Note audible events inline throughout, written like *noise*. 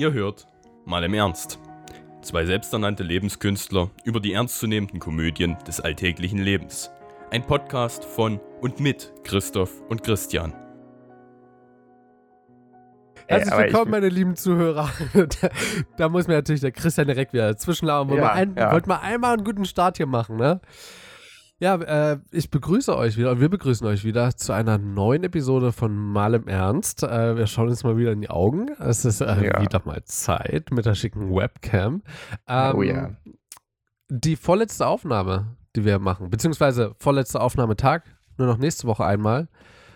Ihr hört mal im Ernst. Zwei selbsternannte Lebenskünstler über die ernstzunehmenden Komödien des alltäglichen Lebens. Ein Podcast von und mit Christoph und Christian. Herzlich willkommen, meine lieben Zuhörer. *laughs* da, da, muss mir natürlich der Christian direkt wieder zwischenlaufen. Ja, ja. Wollt mal einmal einen guten Start hier machen, ne? Ja, äh, ich begrüße euch wieder und wir begrüßen euch wieder zu einer neuen Episode von Mal im Ernst. Äh, wir schauen uns mal wieder in die Augen. Es ist äh, ja. wieder mal Zeit mit der schicken Webcam. Ähm, oh ja. Die vorletzte Aufnahme, die wir machen, beziehungsweise vorletzte Aufnahmetag, nur noch nächste Woche einmal.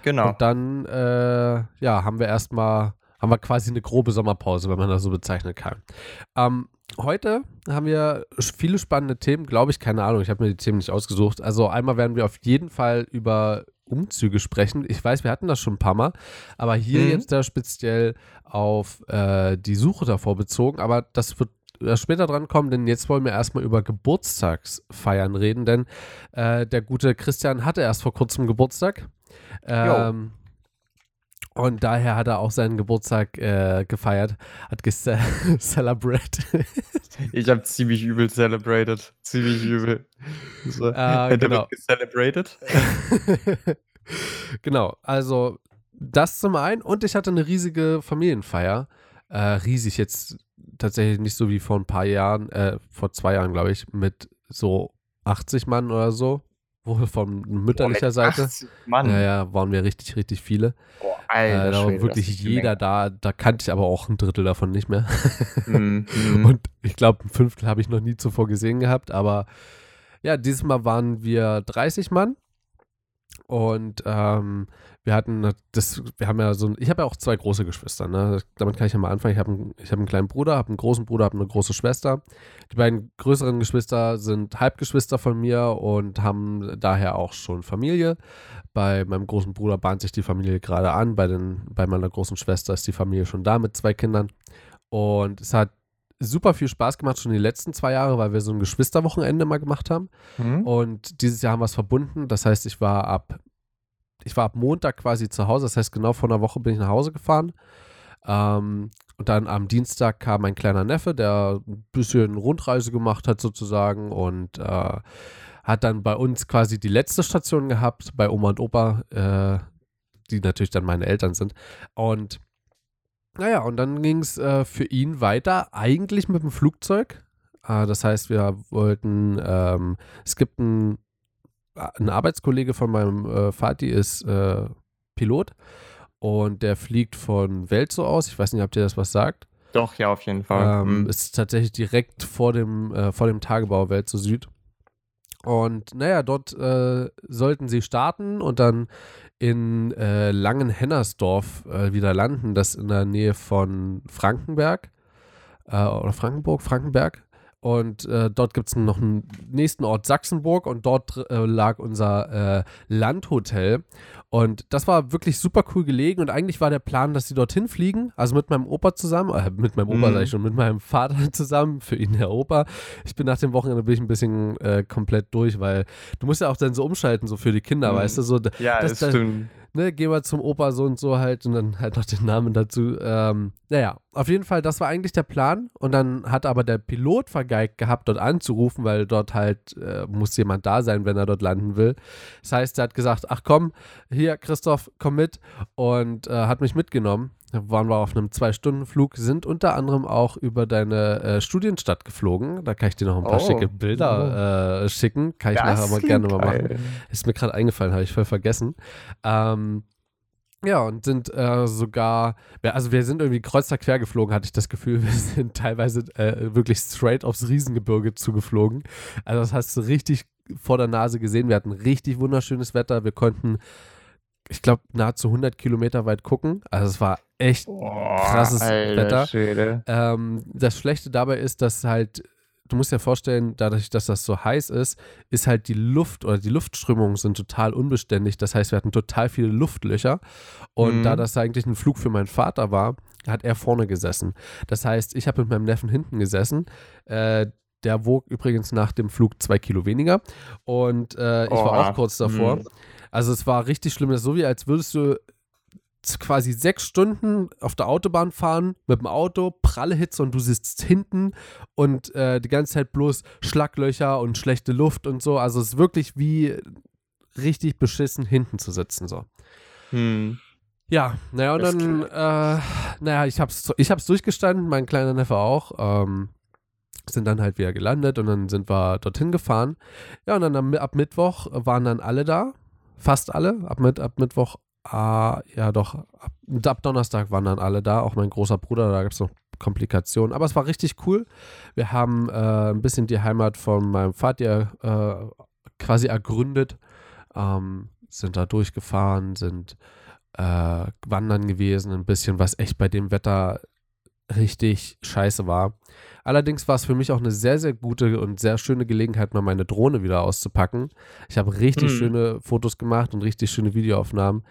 Genau. Und dann, äh, ja, haben wir erstmal, haben wir quasi eine grobe Sommerpause, wenn man das so bezeichnen kann. Ähm, heute haben wir viele spannende Themen, glaube ich, keine Ahnung, ich habe mir die Themen nicht ausgesucht. Also einmal werden wir auf jeden Fall über Umzüge sprechen. Ich weiß, wir hatten das schon ein paar Mal, aber hier mhm. jetzt da speziell auf äh, die Suche davor bezogen, aber das wird äh, später dran kommen, denn jetzt wollen wir erstmal über Geburtstagsfeiern reden, denn äh, der gute Christian hatte erst vor kurzem Geburtstag. Ähm, und daher hat er auch seinen Geburtstag äh, gefeiert, hat *laughs* celebrated. ich habe ziemlich übel celebrated. Ziemlich übel. So. Äh, genau. Celebrated. *laughs* genau, also das zum einen. Und ich hatte eine riesige Familienfeier. Äh, riesig jetzt tatsächlich nicht so wie vor ein paar Jahren, äh, vor zwei Jahren, glaube ich, mit so 80 Mann oder so. Wohl von mütterlicher Boah, Seite. Mann. Ja, ja, waren wir richtig, richtig viele. Boah, Alter, äh, da war wirklich jeder da. Da kannte ich aber auch ein Drittel davon nicht mehr. Mm, *laughs* mm. Und ich glaube, ein Fünftel habe ich noch nie zuvor gesehen gehabt. Aber ja, dieses Mal waren wir 30 Mann. Und ähm, wir hatten das, wir haben ja so, ich habe ja auch zwei große Geschwister, ne? Damit kann ich ja mal anfangen. Ich habe einen, hab einen kleinen Bruder, habe einen großen Bruder, habe eine große Schwester. Die beiden größeren Geschwister sind Halbgeschwister von mir und haben daher auch schon Familie. Bei meinem großen Bruder bahnt sich die Familie gerade an. Bei, den, bei meiner großen Schwester ist die Familie schon da mit zwei Kindern. Und es hat super viel Spaß gemacht, schon die letzten zwei Jahre, weil wir so ein Geschwisterwochenende mal gemacht haben. Mhm. Und dieses Jahr haben wir es verbunden. Das heißt, ich war ab ich war ab Montag quasi zu Hause, das heißt, genau vor einer Woche bin ich nach Hause gefahren. Ähm, und dann am Dienstag kam mein kleiner Neffe, der ein bisschen Rundreise gemacht hat sozusagen und äh, hat dann bei uns quasi die letzte Station gehabt, bei Oma und Opa, äh, die natürlich dann meine Eltern sind. Und naja, und dann ging es äh, für ihn weiter, eigentlich mit dem Flugzeug. Äh, das heißt, wir wollten, ähm, es gibt ein ein Arbeitskollege von meinem äh, Vati ist äh, Pilot und der fliegt von Welzo aus. Ich weiß nicht, ob ihr das was sagt? Doch, ja, auf jeden Fall. Ähm, mhm. Ist tatsächlich direkt vor dem, äh, vor dem Tagebau Welzo Süd. Und naja, dort äh, sollten sie starten und dann in äh, Langenhennersdorf äh, wieder landen, das in der Nähe von Frankenberg äh, oder Frankenburg, Frankenberg. Und äh, dort gibt es noch einen nächsten Ort, Sachsenburg, und dort äh, lag unser äh, Landhotel. Und das war wirklich super cool gelegen. Und eigentlich war der Plan, dass sie dorthin fliegen, also mit meinem Opa zusammen, äh, mit meinem Opa mhm. sag ich schon, mit meinem Vater *laughs* zusammen, für ihn der Opa. Ich bin nach dem Wochenende bin ich ein bisschen äh, komplett durch, weil du musst ja auch dann so umschalten, so für die Kinder, mhm. weißt du, so. Ja, das, das stimmt ne, geh mal zum Opa so und so halt und dann halt noch den Namen dazu. Ähm, naja, auf jeden Fall, das war eigentlich der Plan. Und dann hat aber der Pilot vergeigt gehabt, dort anzurufen, weil dort halt äh, muss jemand da sein, wenn er dort landen will. Das heißt, er hat gesagt, ach komm, hier, Christoph, komm mit und äh, hat mich mitgenommen. Da waren wir auf einem Zwei-Stunden-Flug, sind unter anderem auch über deine äh, Studienstadt geflogen. Da kann ich dir noch ein paar oh. schicke Bilder oh. äh, schicken. Kann ich das nachher mal gerne mal machen. Ist mir gerade eingefallen, habe ich voll vergessen. Ähm, ja, und sind äh, sogar, also wir sind irgendwie kreuz quer geflogen, hatte ich das Gefühl. *laughs* Wir sind teilweise äh, wirklich straight aufs Riesengebirge zugeflogen. Also das hast du richtig vor der Nase gesehen. Wir hatten richtig wunderschönes Wetter. Wir konnten ich glaube, nahezu 100 Kilometer weit gucken. Also es war echt oh, krasses Wetter. Ähm, das Schlechte dabei ist, dass halt, du musst dir vorstellen, dadurch, dass das so heiß ist, ist halt die Luft oder die Luftströmungen sind total unbeständig. Das heißt, wir hatten total viele Luftlöcher. Und mhm. da das eigentlich ein Flug für meinen Vater war, hat er vorne gesessen. Das heißt, ich habe mit meinem Neffen hinten gesessen. Äh, der wog übrigens nach dem Flug zwei Kilo weniger. Und äh, ich oh, war auch kurz davor. Mhm. Also es war richtig schlimm. Das ist so wie als würdest du quasi sechs Stunden auf der Autobahn fahren mit dem Auto, pralle Hitze und du sitzt hinten und äh, die ganze Zeit bloß Schlaglöcher und schlechte Luft und so. Also es ist wirklich wie richtig beschissen hinten zu sitzen so. Hm. Ja, naja, und das dann, äh, naja, ich hab's, ich hab's durchgestanden, mein kleiner Neffe auch. Ähm, sind dann halt wieder gelandet und dann sind wir dorthin gefahren. Ja, und dann ab, ab Mittwoch waren dann alle da. Fast alle. Ab, mit, ab Mittwoch, ah, ja doch, ab, ab Donnerstag waren dann alle da. Auch mein großer Bruder, da gab es noch Komplikationen. Aber es war richtig cool. Wir haben äh, ein bisschen die Heimat von meinem Vater äh, quasi ergründet. Ähm, sind da durchgefahren, sind äh, wandern gewesen, ein bisschen, was echt bei dem Wetter richtig scheiße war. Allerdings war es für mich auch eine sehr, sehr gute und sehr schöne Gelegenheit, mal meine Drohne wieder auszupacken. Ich habe richtig hm. schöne Fotos gemacht und richtig schöne Videoaufnahmen.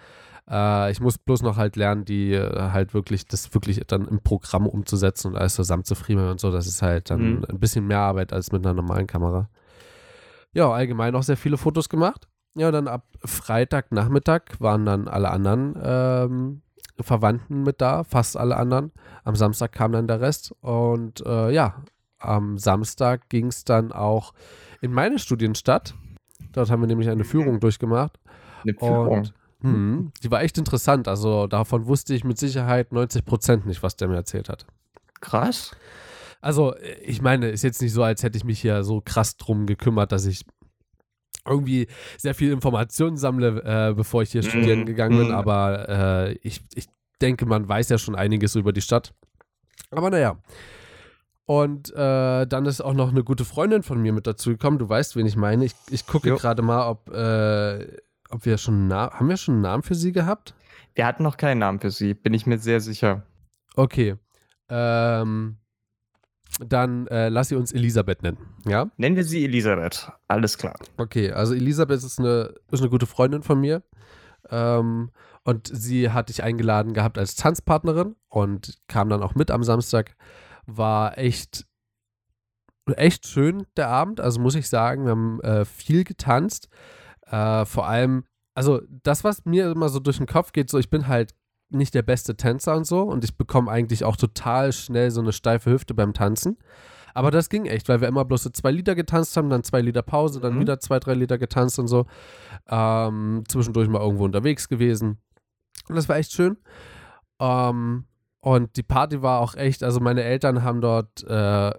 Äh, ich muss bloß noch halt lernen, die äh, halt wirklich, das wirklich dann im Programm umzusetzen und alles zusammenzufriemeln und so. Das ist halt dann hm. ein bisschen mehr Arbeit als mit einer normalen Kamera. Ja, allgemein auch sehr viele Fotos gemacht. Ja, dann ab Freitagnachmittag waren dann alle anderen ähm, Verwandten mit da, fast alle anderen. Am Samstag kam dann der Rest. Und äh, ja, am Samstag ging es dann auch in meine Studienstadt. Dort haben wir nämlich eine Führung durchgemacht. Eine Führung. Und, hm, die war echt interessant. Also davon wusste ich mit Sicherheit 90 Prozent nicht, was der mir erzählt hat. Krass. Also, ich meine, ist jetzt nicht so, als hätte ich mich hier so krass drum gekümmert, dass ich irgendwie sehr viel Informationen sammle, äh, bevor ich hier studieren mhm. gegangen bin. Mhm. Aber äh, ich, ich denke, man weiß ja schon einiges über die Stadt. Aber naja. Und äh, dann ist auch noch eine gute Freundin von mir mit dazu gekommen. Du weißt, wen ich meine. Ich, ich gucke gerade mal, ob, äh, ob wir schon einen haben wir schon einen Namen für sie gehabt? Wir hatten noch keinen Namen für sie, bin ich mir sehr sicher. Okay. Ähm, dann äh, lass sie uns Elisabeth nennen, ja? Nennen wir sie Elisabeth, alles klar. Okay, also Elisabeth ist eine, ist eine gute Freundin von mir. Ähm, und sie hat dich eingeladen gehabt als Tanzpartnerin und kam dann auch mit am Samstag. War echt, echt schön der Abend, also muss ich sagen, wir haben äh, viel getanzt. Äh, vor allem, also das, was mir immer so durch den Kopf geht, so ich bin halt nicht der beste Tänzer und so und ich bekomme eigentlich auch total schnell so eine steife Hüfte beim Tanzen. Aber das ging echt, weil wir immer bloß so zwei Lieder getanzt haben, dann zwei Lieder Pause, dann mhm. wieder zwei, drei Lieder getanzt und so. Ähm, zwischendurch mal irgendwo unterwegs gewesen. Und das war echt schön. Ähm, und die Party war auch echt, also meine Eltern haben dort äh,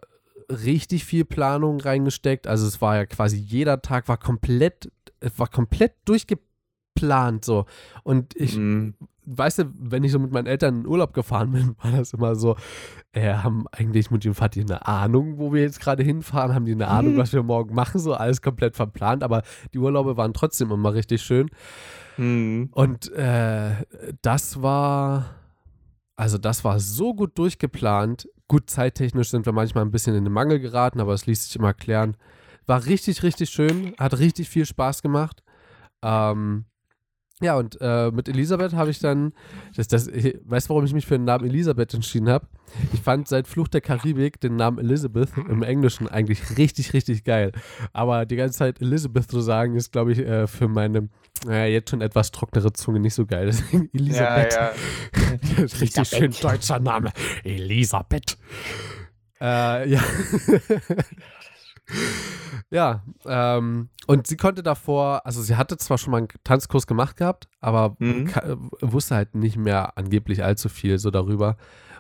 richtig viel Planung reingesteckt. Also es war ja quasi jeder Tag war komplett, es war komplett durchgeplant so. Und ich mhm weißt du, wenn ich so mit meinen Eltern in Urlaub gefahren bin, war das immer so, äh, haben eigentlich mit dem Vati eine Ahnung, wo wir jetzt gerade hinfahren, haben die eine Ahnung, mhm. was wir morgen machen, so alles komplett verplant, aber die Urlaube waren trotzdem immer richtig schön. Mhm. Und äh, das war, also das war so gut durchgeplant. Gut, zeittechnisch sind wir manchmal ein bisschen in den Mangel geraten, aber es ließ sich immer klären. War richtig, richtig schön, hat richtig viel Spaß gemacht. Ähm, ja, und äh, mit Elisabeth habe ich dann, das, das, ich, weißt du, warum ich mich für den Namen Elisabeth entschieden habe? Ich fand seit Fluch der Karibik den Namen Elizabeth im Englischen eigentlich richtig, richtig geil. Aber die ganze Zeit Elizabeth zu sagen, ist, glaube ich, äh, für meine naja, jetzt schon etwas trocknere Zunge nicht so geil. *laughs* Deswegen Elisabeth. Ja, ja. *laughs* richtig schön deutscher Name. Elisabeth. Äh, ja. *laughs* ja, ähm, und sie konnte davor, also sie hatte zwar schon mal einen Tanzkurs gemacht gehabt, aber mhm. wusste halt nicht mehr angeblich allzu viel so darüber.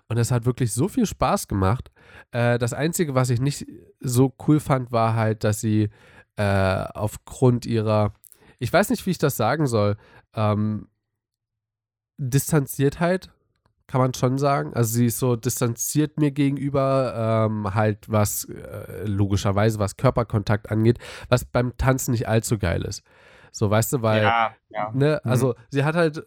Und es hat wirklich so viel Spaß gemacht. Äh, das Einzige, was ich nicht so cool fand, war halt, dass sie äh, aufgrund ihrer, ich weiß nicht, wie ich das sagen soll, ähm, Distanziertheit kann man schon sagen. Also sie ist so distanziert mir gegenüber, ähm, halt was äh, logischerweise, was Körperkontakt angeht, was beim Tanzen nicht allzu geil ist. So, weißt du, weil, ja, ja. ne, mhm. also sie hat halt,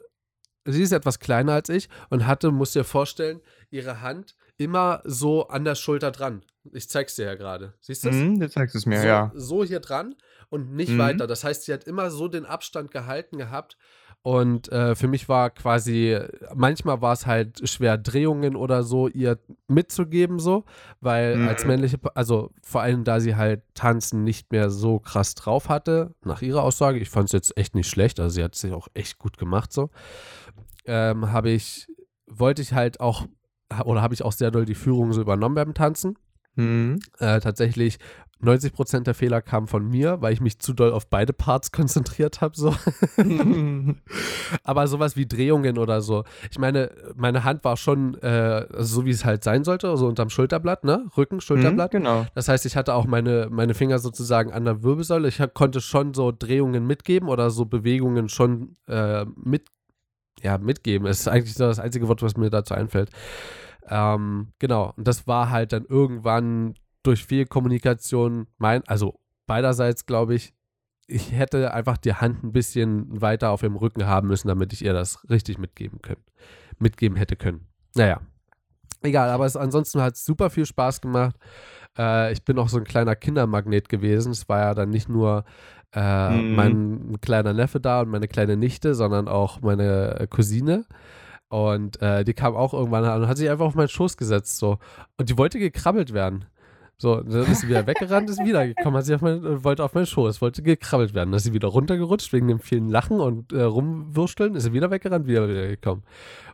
sie ist etwas kleiner als ich und hatte, musst dir vorstellen, ihre Hand immer so an der Schulter dran. Ich zeig's dir ja gerade. Siehst du das? Mhm, du zeigst es mir, so, ja. So hier dran und nicht mhm. weiter. Das heißt, sie hat immer so den Abstand gehalten gehabt und äh, für mich war quasi, manchmal war es halt schwer, Drehungen oder so ihr mitzugeben, so, weil mhm. als männliche, also vor allem da sie halt tanzen nicht mehr so krass drauf hatte, nach ihrer Aussage. Ich fand es jetzt echt nicht schlecht, also sie hat sich auch echt gut gemacht, so. ähm, habe ich, wollte ich halt auch, oder habe ich auch sehr doll die Führung so übernommen beim Tanzen. Mhm. Äh, tatsächlich 90% der Fehler kamen von mir, weil ich mich zu doll auf beide Parts konzentriert habe. So. *laughs* Aber sowas wie Drehungen oder so. Ich meine, meine Hand war schon äh, so, wie es halt sein sollte, so unterm Schulterblatt, ne? Rücken, Schulterblatt. Mhm, genau. Das heißt, ich hatte auch meine, meine Finger sozusagen an der Wirbelsäule. Ich konnte schon so Drehungen mitgeben oder so Bewegungen schon äh, mit, ja, mitgeben. Das ist eigentlich so das einzige Wort, was mir dazu einfällt. Ähm, genau. Und das war halt dann irgendwann durch viel Kommunikation, mein, also beiderseits glaube ich, ich hätte einfach die Hand ein bisschen weiter auf ihrem Rücken haben müssen, damit ich ihr das richtig mitgeben können, mitgeben hätte können. Naja, egal, aber es, ansonsten hat es super viel Spaß gemacht. Äh, ich bin auch so ein kleiner Kindermagnet gewesen. Es war ja dann nicht nur äh, mhm. mein kleiner Neffe da und meine kleine Nichte, sondern auch meine Cousine. Und äh, die kam auch irgendwann an und hat sich einfach auf meinen Schoß gesetzt. So. Und die wollte gekrabbelt werden. So, dann ist sie wieder weggerannt, ist wiedergekommen, hat sie auf mein, wollte auf meinen Schoß, wollte gekrabbelt werden. Dann ist sie wieder runtergerutscht wegen dem vielen Lachen und äh, Rumwursteln, ist sie wieder weggerannt, wieder wiedergekommen.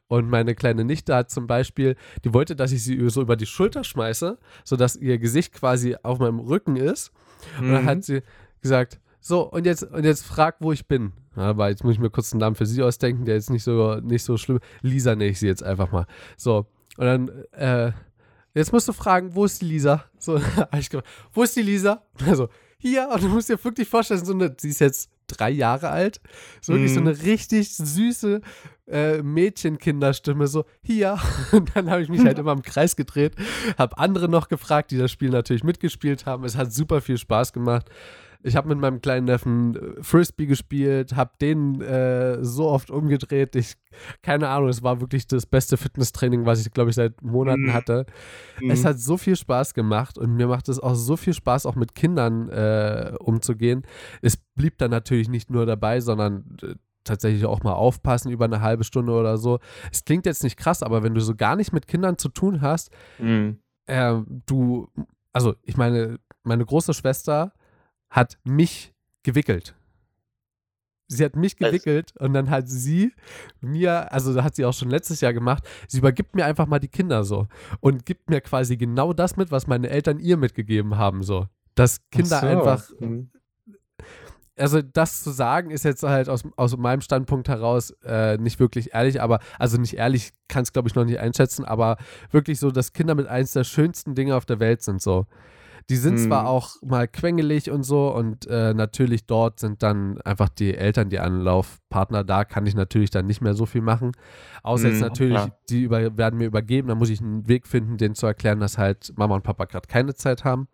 Und meine kleine Nichte hat zum Beispiel, die wollte, dass ich sie so über die Schulter schmeiße, sodass ihr Gesicht quasi auf meinem Rücken ist. Und dann hat mhm. sie gesagt, so, und jetzt, und jetzt frag, wo ich bin. Aber jetzt muss ich mir kurz einen Namen für sie ausdenken, der jetzt nicht so, nicht so schlimm. Lisa nenne ich sie jetzt einfach mal. So, und dann, äh, Jetzt musst du fragen, wo ist die Lisa? So, *laughs* ich gedacht, wo ist die Lisa? Also, hier, und du musst dir wirklich vorstellen, so eine, sie ist jetzt drei Jahre alt, so wirklich mm. so mhm. eine richtig süße äh, Mädchenkinderstimme, so hier. *laughs* Und dann habe ich mich halt *laughs* immer im Kreis gedreht, habe andere noch gefragt, die das Spiel natürlich mitgespielt haben. Es hat super viel Spaß gemacht. Ich habe mit meinem kleinen Neffen äh, Frisbee gespielt, habe den äh, so oft umgedreht. Ich, keine Ahnung, es war wirklich das beste Fitnesstraining, was ich, glaube ich, seit Monaten mhm. hatte. Mhm. Es hat so viel Spaß gemacht und mir macht es auch so viel Spaß, auch mit Kindern äh, umzugehen. Es blieb dann natürlich nicht nur dabei, sondern äh, tatsächlich auch mal aufpassen über eine halbe Stunde oder so. Es klingt jetzt nicht krass, aber wenn du so gar nicht mit Kindern zu tun hast, mhm. äh, du, also ich meine, meine große Schwester hat mich gewickelt. Sie hat mich gewickelt und dann hat sie mir, also hat sie auch schon letztes Jahr gemacht, sie übergibt mir einfach mal die Kinder so und gibt mir quasi genau das mit, was meine Eltern ihr mitgegeben haben, so. Dass Kinder so. einfach. Mhm. Also, das zu sagen, ist jetzt halt aus, aus meinem Standpunkt heraus äh, nicht wirklich ehrlich, aber, also nicht ehrlich, kann es glaube ich noch nicht einschätzen, aber wirklich so, dass Kinder mit eins der schönsten Dinge auf der Welt sind, so. Die sind hm. zwar auch mal quengelig und so und äh, natürlich dort sind dann einfach die Eltern die Anlaufpartner. Da kann ich natürlich dann nicht mehr so viel machen. Außer hm, jetzt natürlich, klar. die über, werden mir übergeben. Da muss ich einen Weg finden, denen zu erklären, dass halt Mama und Papa gerade keine Zeit haben.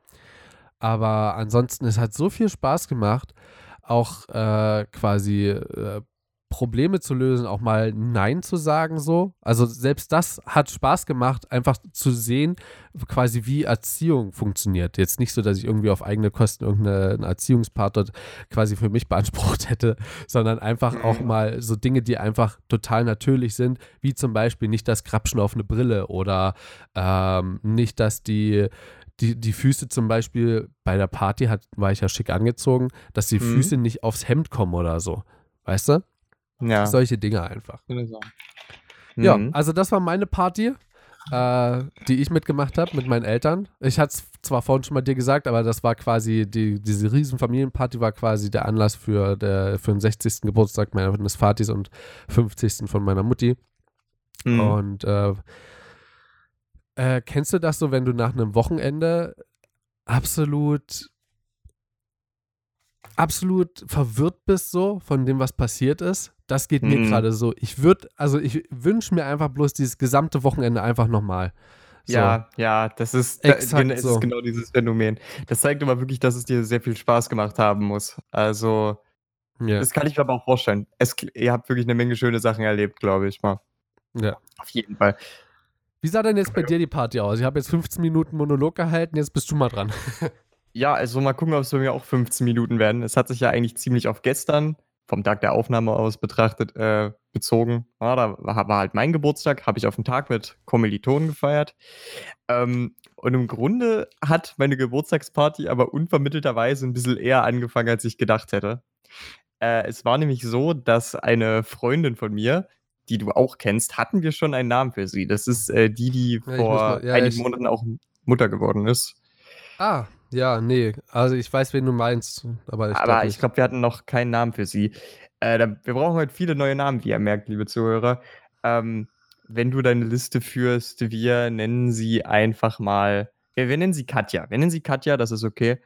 Aber ansonsten, es hat so viel Spaß gemacht, auch äh, quasi äh, Probleme zu lösen, auch mal Nein zu sagen, so. Also selbst das hat Spaß gemacht, einfach zu sehen, quasi wie Erziehung funktioniert. Jetzt nicht so, dass ich irgendwie auf eigene Kosten irgendeinen Erziehungspartner quasi für mich beansprucht hätte, sondern einfach auch mal so Dinge, die einfach total natürlich sind, wie zum Beispiel nicht das Krapschen auf eine Brille oder ähm, nicht, dass die die, die Füße zum Beispiel bei der Party hat, war ich ja schick angezogen, dass die mhm. Füße nicht aufs Hemd kommen oder so. Weißt du? Ja. Solche Dinge einfach. Mhm. Ja, also das war meine Party, äh, die ich mitgemacht habe mit meinen Eltern. Ich hatte es zwar vorhin schon mal dir gesagt, aber das war quasi, die, diese riesen Familienparty war quasi der Anlass für, der, für den 60. Geburtstag meines Vaters und 50. von meiner Mutti. Mhm. Und äh, äh, kennst du das so, wenn du nach einem Wochenende absolut absolut verwirrt bist so von dem, was passiert ist. Das geht mir mhm. gerade so. Ich würde, also ich wünsche mir einfach bloß dieses gesamte Wochenende einfach nochmal. So. Ja, ja, das ist, Exakt da, so. ist genau dieses Phänomen. Das zeigt aber wirklich, dass es dir sehr viel Spaß gemacht haben muss. Also, ja. das kann ich mir aber auch vorstellen. Es, ihr habt wirklich eine Menge schöne Sachen erlebt, glaube ich mal. Ja. Auf jeden Fall. Wie sah denn jetzt bei dir die Party aus? Ich habe jetzt 15 Minuten Monolog gehalten, jetzt bist du mal dran. *laughs* Ja, also mal gucken, ob es bei mir auch 15 Minuten werden. Es hat sich ja eigentlich ziemlich auf gestern, vom Tag der Aufnahme aus betrachtet, äh, bezogen. Ja, da war, war halt mein Geburtstag, habe ich auf den Tag mit Kommilitonen gefeiert. Ähm, und im Grunde hat meine Geburtstagsparty aber unvermittelterweise ein bisschen eher angefangen, als ich gedacht hätte. Äh, es war nämlich so, dass eine Freundin von mir, die du auch kennst, hatten wir schon einen Namen für sie. Das ist äh, die, die ja, vor mal, ja, einigen Monaten auch Mutter geworden ist. Ah, ja, nee. Also ich weiß, wen du meinst. Aber ich, glaube, wir hatten noch keinen Namen für sie. Äh, da, wir brauchen heute viele neue Namen, wie ihr merkt, liebe Zuhörer. Ähm, wenn du deine Liste führst, wir nennen sie einfach mal. Wir, wir nennen sie Katja. Wir nennen sie Katja, das ist okay.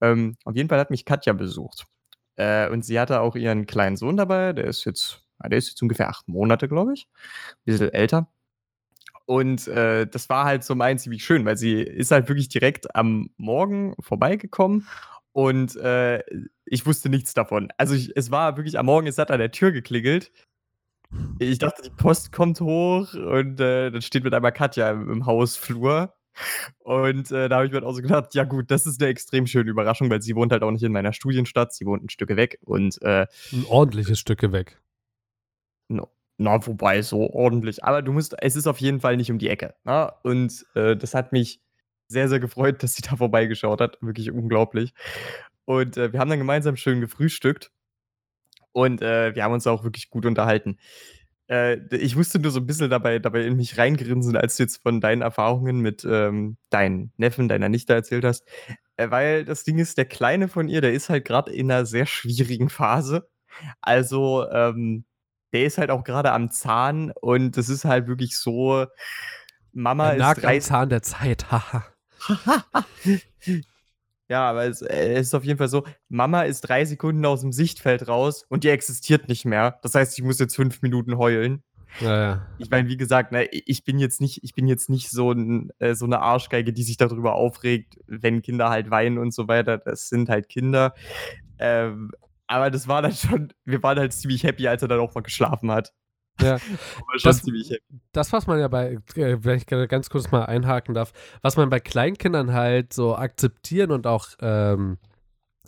Ähm, auf jeden Fall hat mich Katja besucht. Äh, und sie hatte auch ihren kleinen Sohn dabei, der ist jetzt, der ist jetzt ungefähr acht Monate, glaube ich. Ein bisschen älter. Und äh, das war halt zum einen ziemlich schön, weil sie ist halt wirklich direkt am Morgen vorbeigekommen und äh, ich wusste nichts davon. Also ich, es war wirklich am Morgen, es hat an der Tür geklingelt. Ich dachte, die Post kommt hoch und äh, dann steht mit einmal Katja im, im Hausflur. Und äh, da habe ich mir auch so gedacht, ja gut, das ist eine extrem schöne Überraschung, weil sie wohnt halt auch nicht in meiner Studienstadt, sie wohnt ein Stück weg und äh, ein ordentliches Stück weg. No, na, wobei so ordentlich. Aber du musst, es ist auf jeden Fall nicht um die Ecke. Ne? Und äh, das hat mich sehr, sehr gefreut, dass sie da vorbeigeschaut hat. Wirklich unglaublich. Und äh, wir haben dann gemeinsam schön gefrühstückt. Und äh, wir haben uns auch wirklich gut unterhalten. Äh, ich musste nur so ein bisschen dabei, dabei in mich reingrinsen, als du jetzt von deinen Erfahrungen mit ähm, deinen Neffen, deiner Nichte erzählt hast. Äh, weil das Ding ist, der Kleine von ihr, der ist halt gerade in einer sehr schwierigen Phase. Also, ähm, der ist halt auch gerade am Zahn und das ist halt wirklich so, Mama der ist am Zahn der Zeit, *laughs* haha. *laughs* ja, aber es, äh, es, ist auf jeden Fall so, Mama ist drei Sekunden aus dem Sichtfeld raus und die existiert nicht mehr. Das heißt, ich muss jetzt fünf Minuten heulen. Ja, ja. Ich meine, wie gesagt, ne, ich bin jetzt nicht, ich bin jetzt nicht so, ein, äh, so eine Arschgeige, die sich darüber aufregt, wenn Kinder halt weinen und so weiter. Das sind halt Kinder. Ähm, aber das war dann schon, wir waren halt ziemlich happy, als er dann auch mal geschlafen hat. Ja, *laughs* das, das, was man ja bei, äh, wenn ich ganz kurz mal einhaken darf, was man bei Kleinkindern halt so akzeptieren und auch ähm,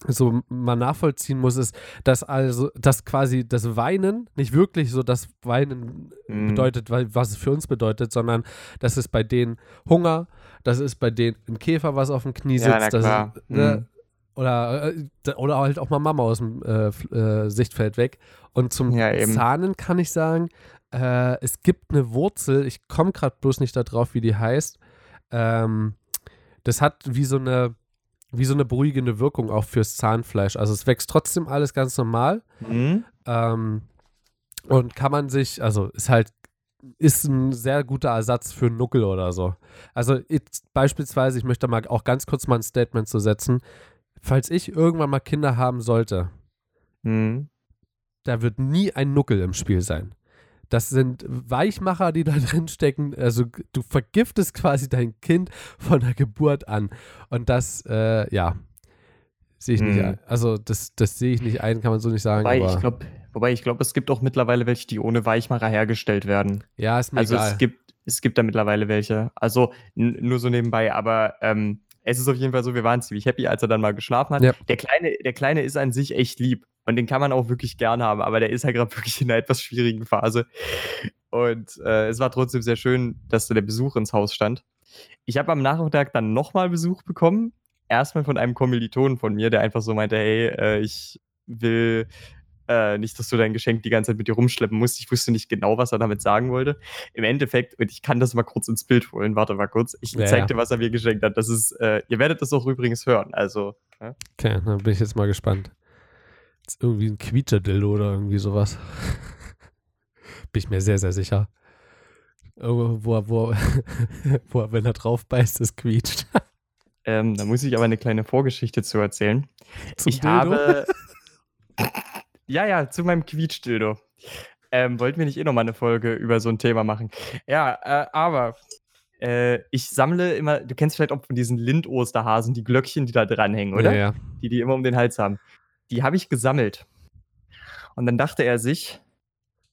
so mal nachvollziehen muss, ist, dass also, dass quasi das Weinen nicht wirklich so das Weinen mhm. bedeutet, was es für uns bedeutet, sondern das ist bei denen Hunger, das ist bei denen ein Käfer, was auf dem Knie sitzt, ja, das ist, ne, mhm. Oder, äh, oder halt auch mal Mama aus dem äh, äh, Sichtfeld weg. Und zum ja, Zahnen kann ich sagen, äh, es gibt eine Wurzel, ich komme gerade bloß nicht darauf, wie die heißt. Ähm, das hat wie so eine wie so eine beruhigende Wirkung auch fürs Zahnfleisch. Also es wächst trotzdem alles ganz normal. Mhm. Ähm, und kann man sich, also ist halt, ist ein sehr guter Ersatz für einen Nuckel oder so. Also jetzt, beispielsweise, ich möchte mal auch ganz kurz mal ein Statement zu setzen falls ich irgendwann mal Kinder haben sollte, mhm. da wird nie ein Nuckel im Spiel sein. Das sind Weichmacher, die da *laughs* drin stecken. Also du vergiftest quasi dein Kind von der Geburt an. Und das, äh, ja, sehe ich mhm. nicht ein. Also das, das sehe ich nicht ein, kann man so nicht sagen. Wobei, ich glaube, wobei ich glaube, es gibt auch mittlerweile welche, die ohne Weichmacher hergestellt werden. Ja, ist mir also egal. Also es gibt, es gibt da mittlerweile welche. Also nur so nebenbei, aber ähm, es ist auf jeden Fall so, wir waren ziemlich happy, als er dann mal geschlafen hat. Ja. Der, Kleine, der Kleine ist an sich echt lieb und den kann man auch wirklich gern haben, aber der ist halt gerade *laughs* wirklich in einer etwas schwierigen Phase. Und äh, es war trotzdem sehr schön, dass der Besuch ins Haus stand. Ich habe am Nachmittag dann nochmal Besuch bekommen. Erstmal von einem Kommilitonen von mir, der einfach so meinte, hey, äh, ich will äh, nicht, dass du dein Geschenk die ganze Zeit mit dir rumschleppen musst. Ich wusste nicht genau, was er damit sagen wollte. Im Endeffekt, und ich kann das mal kurz ins Bild holen, warte mal kurz. Ich ja, zeig dir, was er mir geschenkt hat. Das ist, äh, ihr werdet das auch übrigens hören. Also. Ja? Okay, dann bin ich jetzt mal gespannt. Ist irgendwie ein Quietscher-Dildo oder irgendwie sowas. *laughs* bin ich mir sehr, sehr sicher. Wo, wo, *laughs* wo, wo wenn er drauf beißt, es quietscht. *laughs* Ähm, da muss ich aber eine kleine Vorgeschichte zu erzählen. Zum ich Dildo? habe. Ja, ja, zu meinem Quietschdildo. Ähm, wollten wir nicht eh nochmal eine Folge über so ein Thema machen? Ja, äh, aber äh, ich sammle immer, du kennst vielleicht auch von diesen Lind-Osterhasen, die Glöckchen, die da dranhängen, oder? Ja, ja. Die die immer um den Hals haben. Die habe ich gesammelt. Und dann dachte er sich,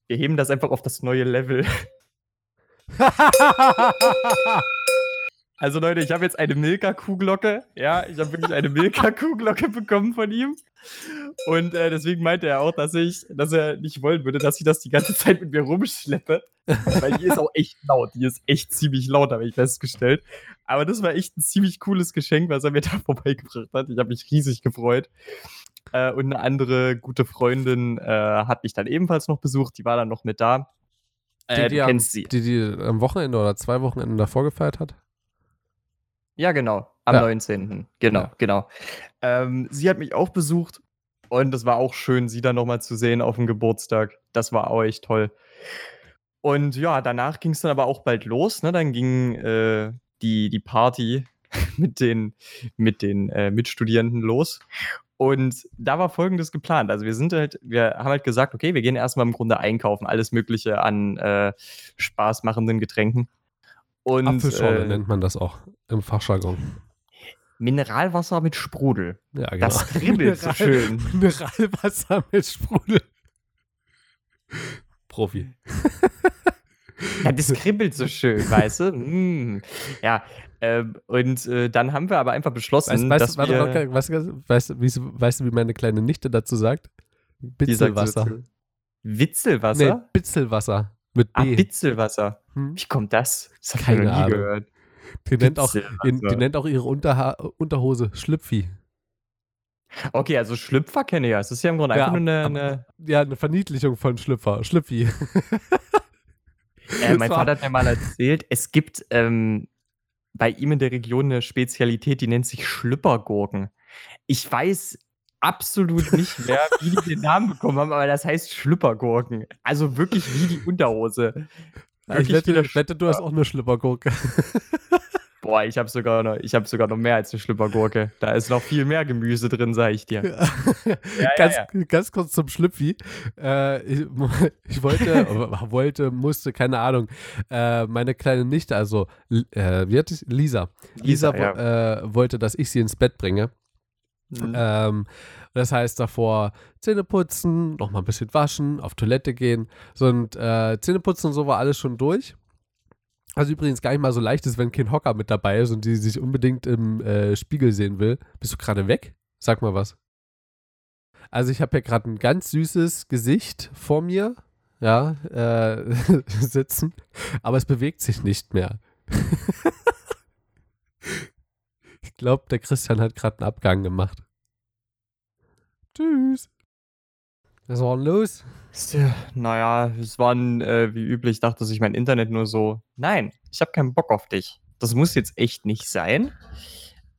wir heben das einfach auf das neue Level. *laughs* *laughs* Also Leute, ich habe jetzt eine Milka-Kuhglocke. Ja, ich habe wirklich eine Milka-Kuhglocke *laughs* bekommen von ihm. Und äh, deswegen meinte er auch, dass ich, dass er nicht wollen würde, dass ich das die ganze Zeit mit mir rumschleppe. Weil die ist auch echt laut. Die ist echt ziemlich laut, habe ich festgestellt. Aber das war echt ein ziemlich cooles Geschenk, was er mir *laughs* da vorbeigebracht hat. Ich habe mich riesig gefreut. Äh, und eine andere gute Freundin äh, hat mich dann ebenfalls noch besucht. Die war dann noch mit da. Äh, die, die, am, sie. die, die am Wochenende oder zwei Wochenenden davor gefeiert hat? Ja, genau. Am ja. 19. Genau, ja. genau. Ähm, sie hat mich auch besucht und es war auch schön, sie dann nochmal zu sehen auf dem Geburtstag. Das war auch echt toll. Und ja, danach ging es dann aber auch bald los. Ne? Dann ging äh, die, die Party *laughs* mit den, mit den äh, Mitstudierenden los. Und da war folgendes geplant. Also wir sind halt, wir haben halt gesagt, okay, wir gehen erstmal im Grunde einkaufen, alles Mögliche an äh, spaßmachenden Getränken. Und, Apfelschorle äh, nennt man das auch im Fachjargon. Mineralwasser mit Sprudel. Ja, genau. Das kribbelt so schön. Mineralwasser mit Sprudel. Profi. Ja, das kribbelt so schön, weißt du? Mm. Ja, ähm, und äh, dann haben wir aber einfach beschlossen, weißt, dass weißt, wir... Warte, weißt, weißt, weißt, weißt, du, wie meine kleine Nichte dazu sagt? Bitzelwasser. Witzelwasser? Nee, Bitzelwasser. Mit B. Ah, Bitzelwasser. Hm? Wie kommt das? Das habe ich noch nie Ahnung. gehört. Die nennt, auch, die, die nennt auch ihre Unterha Unterhose Schlüpfi. Okay, also Schlüpfer kenne ich ja. Es ist ja im Grunde ja, einfach nur eine, eine, Ja, eine Verniedlichung von Schlüpfer. Schlüpfi. Äh, mein *laughs* Vater hat mir mal erzählt, es gibt ähm, bei ihm in der Region eine Spezialität, die nennt sich Schlüppergurken. Ich weiß absolut nicht mehr, wie die den Namen bekommen haben, aber das heißt Schlüppergurken. Also wirklich wie die Unterhose. Ich wette, wette, du hast auch eine Schlüppergurke. *laughs* Boah, ich habe sogar noch, sogar noch mehr als eine Schlüppergurke. Da ist noch viel mehr Gemüse drin, sag ich dir. ja, ganz, ja, ja. ganz kurz zum Schlüpfi. Äh, ich, *laughs* ich, wollte, *laughs* wollte, musste, keine Ahnung, äh, meine kleine Nichte, also äh, wie hat es? Lisa. Lisa, Lisa äh, wollte, dass ich sie ins Bett bringe. Mhm. Ähm, das heißt davor Zähne putzen, nochmal ein bisschen waschen, auf Toilette gehen. So und äh, Zähne putzen und so war alles schon durch. Was übrigens gar nicht mal so leicht ist, wenn kein Hocker mit dabei ist und die sich unbedingt im äh, Spiegel sehen will. Bist du gerade weg? Sag mal was. Also ich habe ja gerade ein ganz süßes Gesicht vor mir, ja, äh, *laughs* sitzen, aber es bewegt sich nicht mehr. *laughs* ich glaube, der Christian hat gerade einen Abgang gemacht. Tschüss. Was war denn los? Naja, es war äh, wie üblich, dachte sich mein Internet nur so, nein, ich habe keinen Bock auf dich. Das muss jetzt echt nicht sein.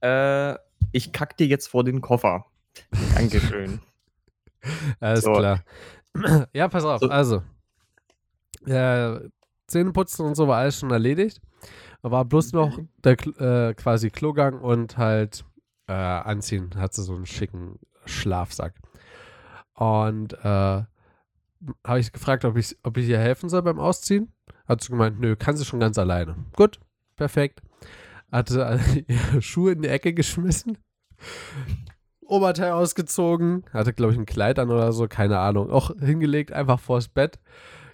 Äh, ich kack dir jetzt vor den Koffer. Dankeschön. *laughs* Alles so. klar. *clears throat* Ja, pass auf, so. also. Äh, Zähneputzen und so war alles schon erledigt. War bloß noch der äh, quasi Klogang und halt äh, anziehen. Hat sie so einen schicken Schlafsack. Und äh, habe ich gefragt, ob ich, ob ich ihr helfen soll beim Ausziehen. Hat sie gemeint, nö, kann sie schon ganz alleine. Gut, perfekt. Hatte *laughs* ihre Schuhe in die Ecke geschmissen. Oberteil ausgezogen, hatte, glaube ich, ein Kleid an oder so, keine Ahnung. Auch hingelegt, einfach vors Bett.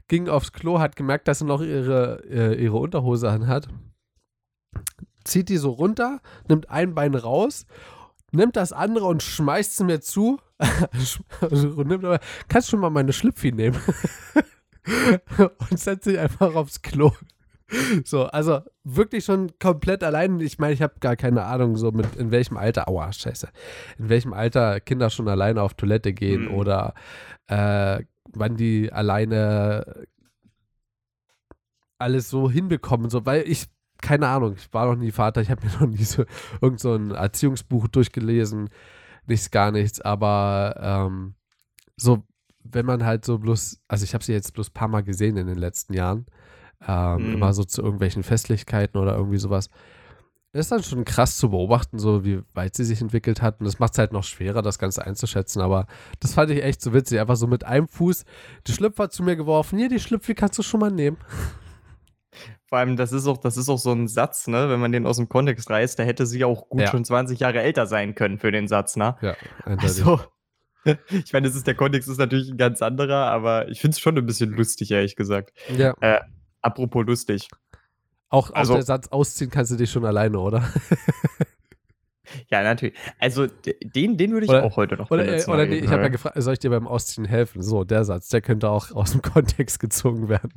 Ging aufs Klo, hat gemerkt, dass sie noch ihre, äh, ihre Unterhose anhat. Zieht die so runter, nimmt ein Bein raus nimmt das andere und schmeißt es mir zu. *laughs* nimmt kannst du mal meine Schlüpfi nehmen? *laughs* und setzt sich einfach aufs Klo. So, also wirklich schon komplett allein. Ich meine, ich habe gar keine Ahnung, so mit in welchem Alter, aua, scheiße, in welchem Alter Kinder schon alleine auf Toilette gehen mhm. oder äh, wann die alleine alles so hinbekommen, so, weil ich keine Ahnung, ich war noch nie Vater, ich habe mir *laughs* noch nie so irgend so ein Erziehungsbuch durchgelesen, nichts, gar nichts, aber ähm, so, wenn man halt so bloß, also ich habe sie jetzt bloß ein paar Mal gesehen in den letzten Jahren, ähm, mhm. immer so zu irgendwelchen Festlichkeiten oder irgendwie sowas. ist dann schon krass zu beobachten, so wie weit sie sich entwickelt hat. Und das macht es halt noch schwerer, das Ganze einzuschätzen. Aber das fand ich echt so witzig. Einfach so mit einem Fuß die Schlüpfer zu mir geworfen. Hier, die Schlüpfer kannst du schon mal nehmen. Vor allem, das ist auch, das ist auch so ein Satz, ne? Wenn man den aus dem Kontext reißt, da hätte sie auch gut ja. schon 20 Jahre älter sein können für den Satz, ne? Ja, eindeutig. Also, *laughs* ich meine, das ist, der Kontext ist natürlich ein ganz anderer, aber ich finde es schon ein bisschen lustig, ehrlich gesagt. Ja. Äh, apropos lustig. Auch, also, auch der Satz ausziehen kannst du dich schon alleine, oder? *laughs* Ja, natürlich. Also den, den würde ich oder, auch heute noch oder, benutzen. Oder nee, ich habe ja gefragt, soll ich dir beim Ausziehen helfen? So, der Satz, der könnte auch aus dem *laughs* Kontext gezogen werden.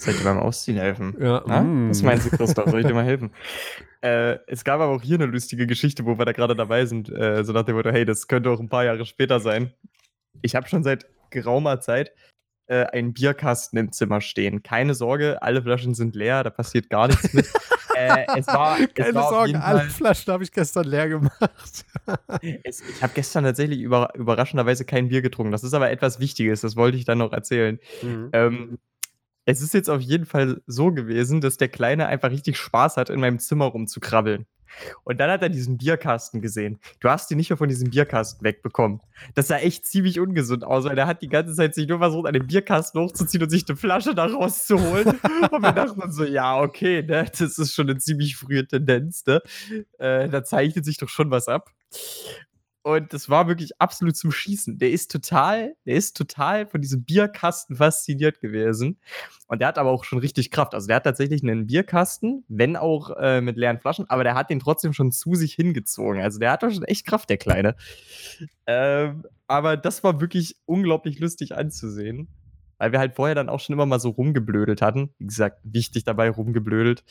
Soll ich dir beim Ausziehen helfen? Ja. Mm. Was meinst du, Christoph? Soll ich dir mal helfen? *laughs* Äh, es gab aber auch hier eine lustige Geschichte, wo wir da gerade dabei sind. Äh, so nach dem Motto, hey, das könnte auch ein paar Jahre später sein. Ich habe schon seit geraumer Zeit äh, ein Bierkasten im Zimmer stehen. Keine Sorge, alle Flaschen sind leer, da passiert gar nichts mit. *laughs* äh, es war, Keine es war Sorge, alle Flaschen habe ich gestern leer gemacht. *laughs* es, ich habe gestern tatsächlich über, überraschenderweise kein Bier getrunken. Das ist aber etwas Wichtiges, das wollte ich dann noch erzählen. Mhm. Ähm, es ist jetzt auf jeden Fall so gewesen, dass der Kleine einfach richtig Spaß hat, in meinem Zimmer rumzukrabbeln. Und dann hat er diesen Bierkasten gesehen. Du hast ihn nicht mehr von diesem Bierkasten wegbekommen. Das sah echt ziemlich ungesund aus, weil er hat die ganze Zeit sich nur versucht, an den Bierkasten hochzuziehen und sich eine Flasche da rauszuholen. *laughs* und wir dachten so, ja, okay, ne, das ist schon eine ziemlich frühe Tendenz, ne? Äh, da zeichnet sich doch schon was ab. Und das war wirklich absolut zum Schießen. Der ist total, der ist total von diesem Bierkasten fasziniert gewesen. Und der hat aber auch schon richtig Kraft. Also der hat tatsächlich einen Bierkasten, wenn auch äh, mit leeren Flaschen, aber der hat den trotzdem schon zu sich hingezogen. Also der hat doch schon echt Kraft, der Kleine. Ähm, aber das war wirklich unglaublich lustig anzusehen. Weil wir halt vorher dann auch schon immer mal so rumgeblödelt hatten. Wie gesagt, wichtig dabei rumgeblödelt.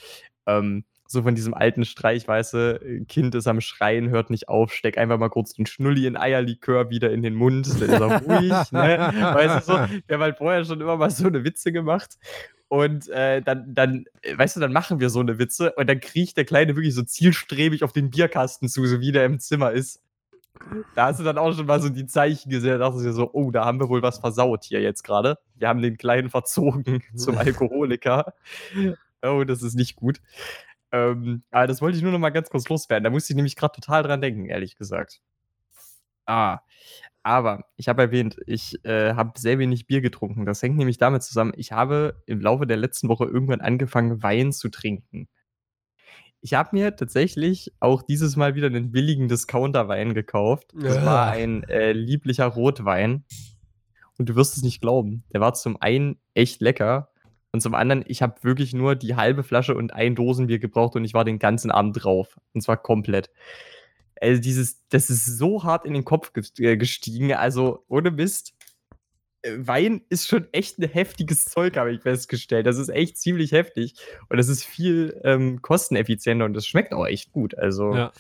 Ähm, so von diesem alten Streich, weißt du, Kind ist am Schreien, hört nicht auf, steck einfach mal kurz den Schnulli in Eierlikör wieder in den Mund, dann ist er ruhig, *laughs* ne? Weißt du so, wir haben halt vorher schon immer mal so eine Witze gemacht. Und äh, dann, dann, weißt du, dann machen wir so eine Witze und dann kriecht der Kleine wirklich so zielstrebig auf den Bierkasten zu, so wie der im Zimmer ist. Da hast du dann auch schon mal so die Zeichen gesehen, da dachtest du dir so, oh, da haben wir wohl was versaut hier jetzt gerade. Wir haben den Kleinen verzogen *laughs* zum Alkoholiker. Oh, das ist nicht gut. Ähm, aber das wollte ich nur noch mal ganz kurz loswerden. Da musste ich nämlich gerade total dran denken, ehrlich gesagt. Ah, aber ich habe erwähnt, ich äh, habe sehr wenig Bier getrunken. Das hängt nämlich damit zusammen, ich habe im Laufe der letzten Woche irgendwann angefangen, Wein zu trinken. Ich habe mir tatsächlich auch dieses Mal wieder einen billigen Discounter-Wein gekauft. Das ja. war ein äh, lieblicher Rotwein. Und du wirst es nicht glauben. Der war zum einen echt lecker und zum anderen, ich habe wirklich nur die halbe Flasche und ein Dosenbier gebraucht und ich war den ganzen Abend drauf. Und zwar komplett. Also dieses, das ist so hart in den Kopf äh, gestiegen. Also ohne Mist. Äh, Wein ist schon echt ein heftiges Zeug, habe ich festgestellt. Das ist echt ziemlich heftig. Und das ist viel ähm, kosteneffizienter und das schmeckt auch echt gut. Also. Ja.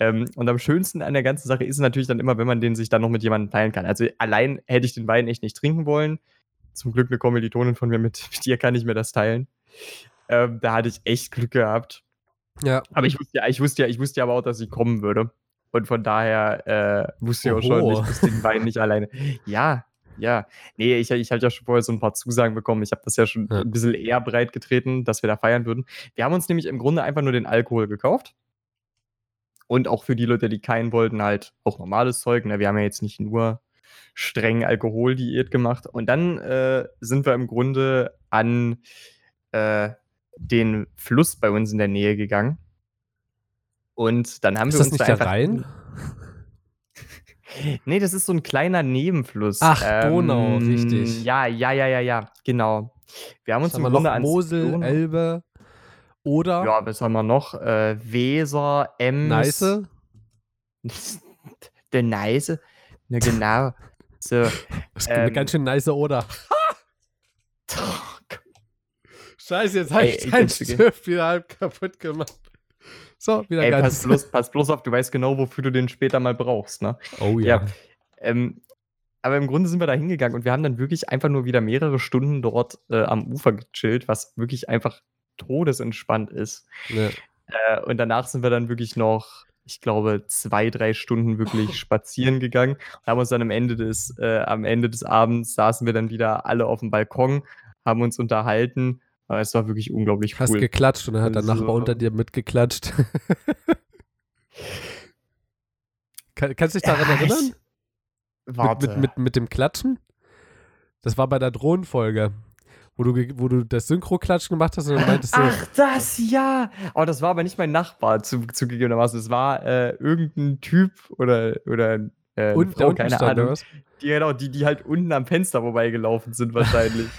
Ähm, und am schönsten an der ganzen Sache ist natürlich dann immer, wenn man den sich dann noch mit jemandem teilen kann. Also allein hätte ich den Wein echt nicht trinken wollen zum Glück eine Kommilitonin von mir, mit, *laughs* mit ihr kann ich mir das teilen. Ähm, da hatte ich echt Glück gehabt. Ja. Aber ich wusste ja, ich wusste ja, ich wusste ja aber auch, dass sie kommen würde. Und von daher äh, wusste ich auch schon, ich muss den Wein nicht alleine. Ja, ja. Nee, ich, ich hatte ja schon vorher so ein paar Zusagen bekommen. Ich habe das ja schon ja. ein bisschen eher breit getreten, dass wir da feiern würden. Wir haben uns nämlich im Grunde einfach nur den Alkohol gekauft. Und auch für die Leute, die keinen wollten, halt auch normales Zeug. Ne? Wir haben ja jetzt nicht nur streng Alkoholdiät gemacht. Und dann äh, sind wir im Grunde an äh, den Fluss bei uns in der Nähe gegangen. Und dann haben ist wir uns das nicht da einfach. Rhein? *laughs* nee, das ist so ein kleiner Nebenfluss. Ach, ähm, Donau, richtig. Ja, ja, ja, ja, ja, genau. Wir haben uns im Grunde noch Mosel, Donau Elbe oder. Ja, was haben wir noch? Äh, Weser, Ems. Neiße? *laughs* der Neiße. *laughs* Na genau. So, das ist ähm, eine ganz schön nice Oder. *laughs* Scheiße, jetzt habe ich dein Surf wieder halb kaputt gemacht. So, wieder ey, ganz. Pass bloß, *laughs* pass bloß auf, du weißt genau, wofür du den später mal brauchst, ne? Oh ja. ja ähm, aber im Grunde sind wir da hingegangen und wir haben dann wirklich einfach nur wieder mehrere Stunden dort äh, am Ufer gechillt, was wirklich einfach todesentspannt ist. Ja. Äh, und danach sind wir dann wirklich noch ich glaube, zwei, drei Stunden wirklich *laughs* spazieren gegangen und haben uns dann am Ende des, äh, am Ende des Abends saßen wir dann wieder alle auf dem Balkon, haben uns unterhalten. Aber es war wirklich unglaublich cool. Hast geklatscht und dann hat der also, Nachbar unter dir mitgeklatscht. *laughs* Kann, kannst du dich daran ja, erinnern? warte. Mit, mit, mit, mit dem Klatschen? Das war bei der Drohnenfolge wo du, wo du das Synchro-Klatschen gemacht hast und dann meintest du. Ach, das ja! Oh, das war aber nicht mein Nachbar, zu, zugegebenermaßen. Es war äh, irgendein Typ oder, oder äh, und, Frau, keine Ahnung. Die, genau, die, die halt unten am Fenster vorbeigelaufen sind, wahrscheinlich. *laughs*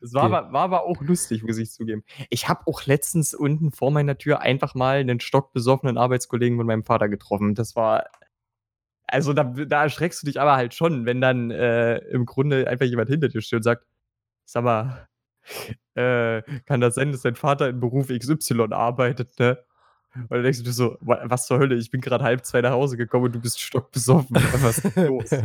Das war, okay. aber, war aber auch lustig, muss ich zugeben. Ich habe auch letztens unten vor meiner Tür einfach mal einen stockbesoffenen Arbeitskollegen von meinem Vater getroffen. Das war. Also da, da erschreckst du dich aber halt schon, wenn dann äh, im Grunde einfach jemand hinter dir steht und sagt, sag mal, äh, kann das sein, dass dein Vater in Beruf XY arbeitet, ne? Und dann denkst du dir so, was zur Hölle, ich bin gerade halb zwei nach Hause gekommen und du bist stockbesoffen. was ist los? *laughs*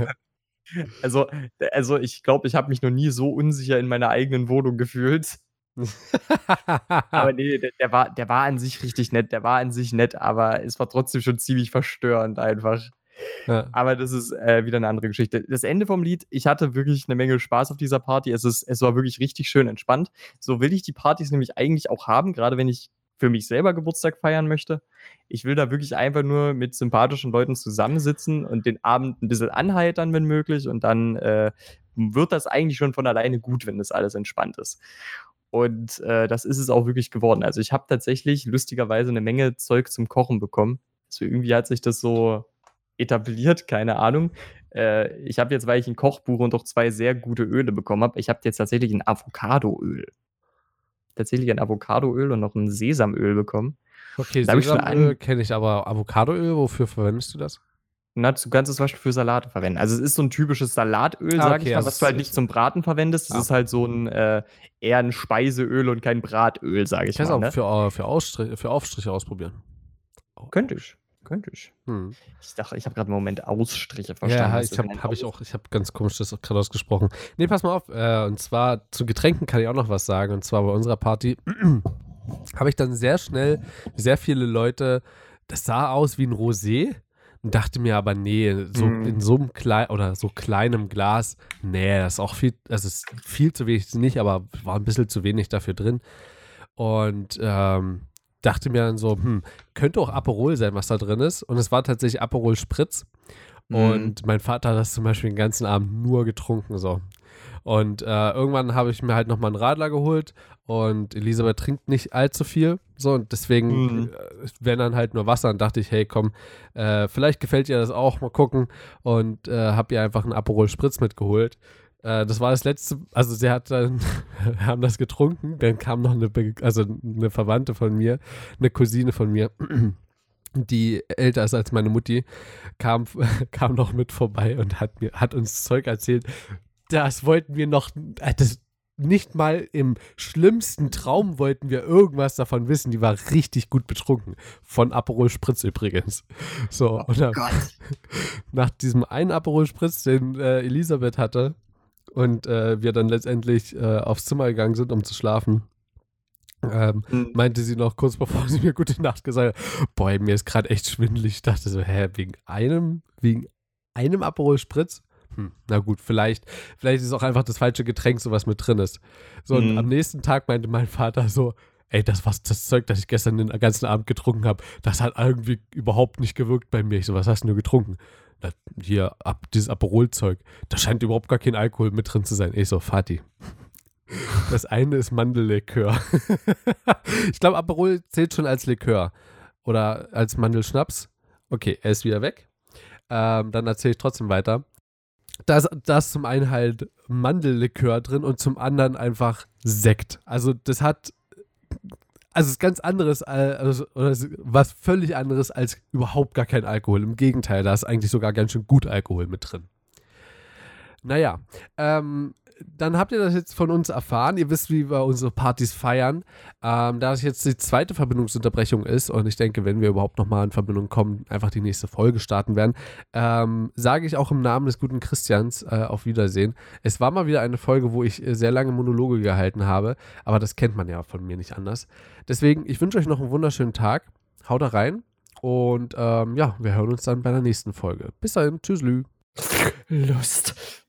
Also, also ich glaube, ich habe mich noch nie so unsicher in meiner eigenen Wohnung gefühlt. aber *laughs* nee, der, der, war, der war an sich richtig nett, der war an sich nett, aber es war trotzdem schon ziemlich verstörend einfach. Ja. Aber das ist äh, wieder eine andere Geschichte. Das Ende vom Lied, ich hatte wirklich eine Menge Spaß auf dieser Party. Es, ist, es war wirklich richtig schön entspannt. So will ich die Partys nämlich eigentlich auch haben, gerade wenn ich für mich selber Geburtstag feiern möchte. Ich will da wirklich einfach nur mit sympathischen Leuten zusammensitzen und den Abend ein bisschen anheitern, wenn möglich. Und dann äh, wird das eigentlich schon von alleine gut, wenn das alles entspannt ist. Und äh, das ist es auch wirklich geworden. Also ich habe tatsächlich lustigerweise eine Menge Zeug zum Kochen bekommen. Also irgendwie hat sich das so etabliert, keine Ahnung. Äh, ich habe jetzt, weil ich ein Kochbuch und auch zwei sehr gute Öle bekommen habe, ich habe jetzt tatsächlich ein Avocadoöl. Tatsächlich ein Avocadoöl und noch ein Sesamöl bekommen. Okay, Sesamöl kenne ich, aber Avocadoöl, wofür verwendest du das? Na, du kannst es zum Beispiel für Salate verwenden. Also es ist so ein typisches Salatöl, ah, sag okay, ich mal, also was du halt nicht zum Braten verwendest. Es ah. ist halt so ein äh, eher ein Speiseöl und kein Bratöl, sage ich, ich mal. Ich kann es auch ne? für, für, Ausstrich, für Aufstriche ausprobieren. Könnte ich. Könnte ich. Hm. Ich dachte, ich habe gerade im Moment Ausstriche verstanden. Ja, ich habe hab ich auch, ich habe ganz komisch das gerade ausgesprochen. Nee, pass mal auf. Äh, und zwar zu Getränken kann ich auch noch was sagen. Und zwar bei unserer Party *clears throat* habe ich dann sehr schnell sehr viele Leute, das sah aus wie ein Rosé. Und dachte mir aber, nee, so hm. in so einem kleinen oder so kleinem Glas, nee, das ist auch viel, das ist viel zu wenig, nicht, aber war ein bisschen zu wenig dafür drin. Und ähm, dachte mir dann so, hm, könnte auch Aperol sein, was da drin ist. Und es war tatsächlich Aperol Spritz. Mhm. Und mein Vater hat das zum Beispiel den ganzen Abend nur getrunken, so. Und äh, irgendwann habe ich mir halt nochmal einen Radler geholt und Elisabeth trinkt nicht allzu viel. So, und deswegen mhm. äh, wenn dann halt nur Wasser. Und dachte ich, hey, komm, äh, vielleicht gefällt dir das auch, mal gucken. Und äh, habe ihr einfach einen Aperol Spritz mitgeholt. Äh, das war das letzte, also sie hat dann, *laughs* haben das getrunken, dann kam noch eine, also eine Verwandte von mir, eine Cousine von mir, *clears throat* die älter ist als meine Mutti, kam, *laughs* kam noch mit vorbei und hat mir, hat uns Zeug erzählt. Das wollten wir noch, äh, das, nicht mal im schlimmsten Traum wollten wir irgendwas davon wissen. Die war richtig gut betrunken. Von Aperol Spritz übrigens. So, oh dann, *laughs* nach diesem einen Aperol Spritz, den äh, Elisabeth hatte, und äh, wir dann letztendlich äh, aufs Zimmer gegangen sind, um zu schlafen, ähm, mhm. meinte sie noch kurz bevor *laughs* sie mir gute Nacht gesagt hat, boah, mir ist gerade echt schwindelig. Ich dachte so, hä, wegen einem, wegen einem Aperol Spritz? Hm, na gut, vielleicht, vielleicht ist auch einfach das falsche Getränk, so was mit drin ist. So, mhm. und am nächsten Tag meinte mein Vater so, ey, das was das Zeug, das ich gestern den ganzen Abend getrunken habe, das hat irgendwie überhaupt nicht gewirkt bei mir. Ich so, was hast du getrunken? Hier, ab, dieses Aperol-Zeug, da scheint überhaupt gar kein Alkohol mit drin zu sein. Ich so, Fatih. *laughs* Das eine ist Mandellikör. *laughs* ich glaube, Aperol zählt schon als Likör. Oder als Mandelschnaps. Okay, er ist wieder weg. Ähm, dann erzähle ich trotzdem weiter. Da ist, da ist zum einen halt Mandellikör drin und zum anderen einfach Sekt. Also das hat also es ist ganz anderes, also, was völlig anderes als überhaupt gar kein Alkohol. Im Gegenteil, da ist eigentlich sogar ganz schön gut Alkohol mit drin. Naja, ähm, dann habt ihr das jetzt von uns erfahren. Ihr wisst, wie wir unsere Partys feiern. Ähm, da es jetzt die zweite Verbindungsunterbrechung ist und ich denke, wenn wir überhaupt nochmal in Verbindung kommen, einfach die nächste Folge starten werden, ähm, sage ich auch im Namen des guten Christians äh, auf Wiedersehen. Es war mal wieder eine Folge, wo ich äh, sehr lange Monologe gehalten habe, aber das kennt man ja von mir nicht anders. Deswegen, ich wünsche euch noch einen wunderschönen Tag. Haut da rein und ähm, ja, wir hören uns dann bei der nächsten Folge. Bis dahin, tschüss. Lust.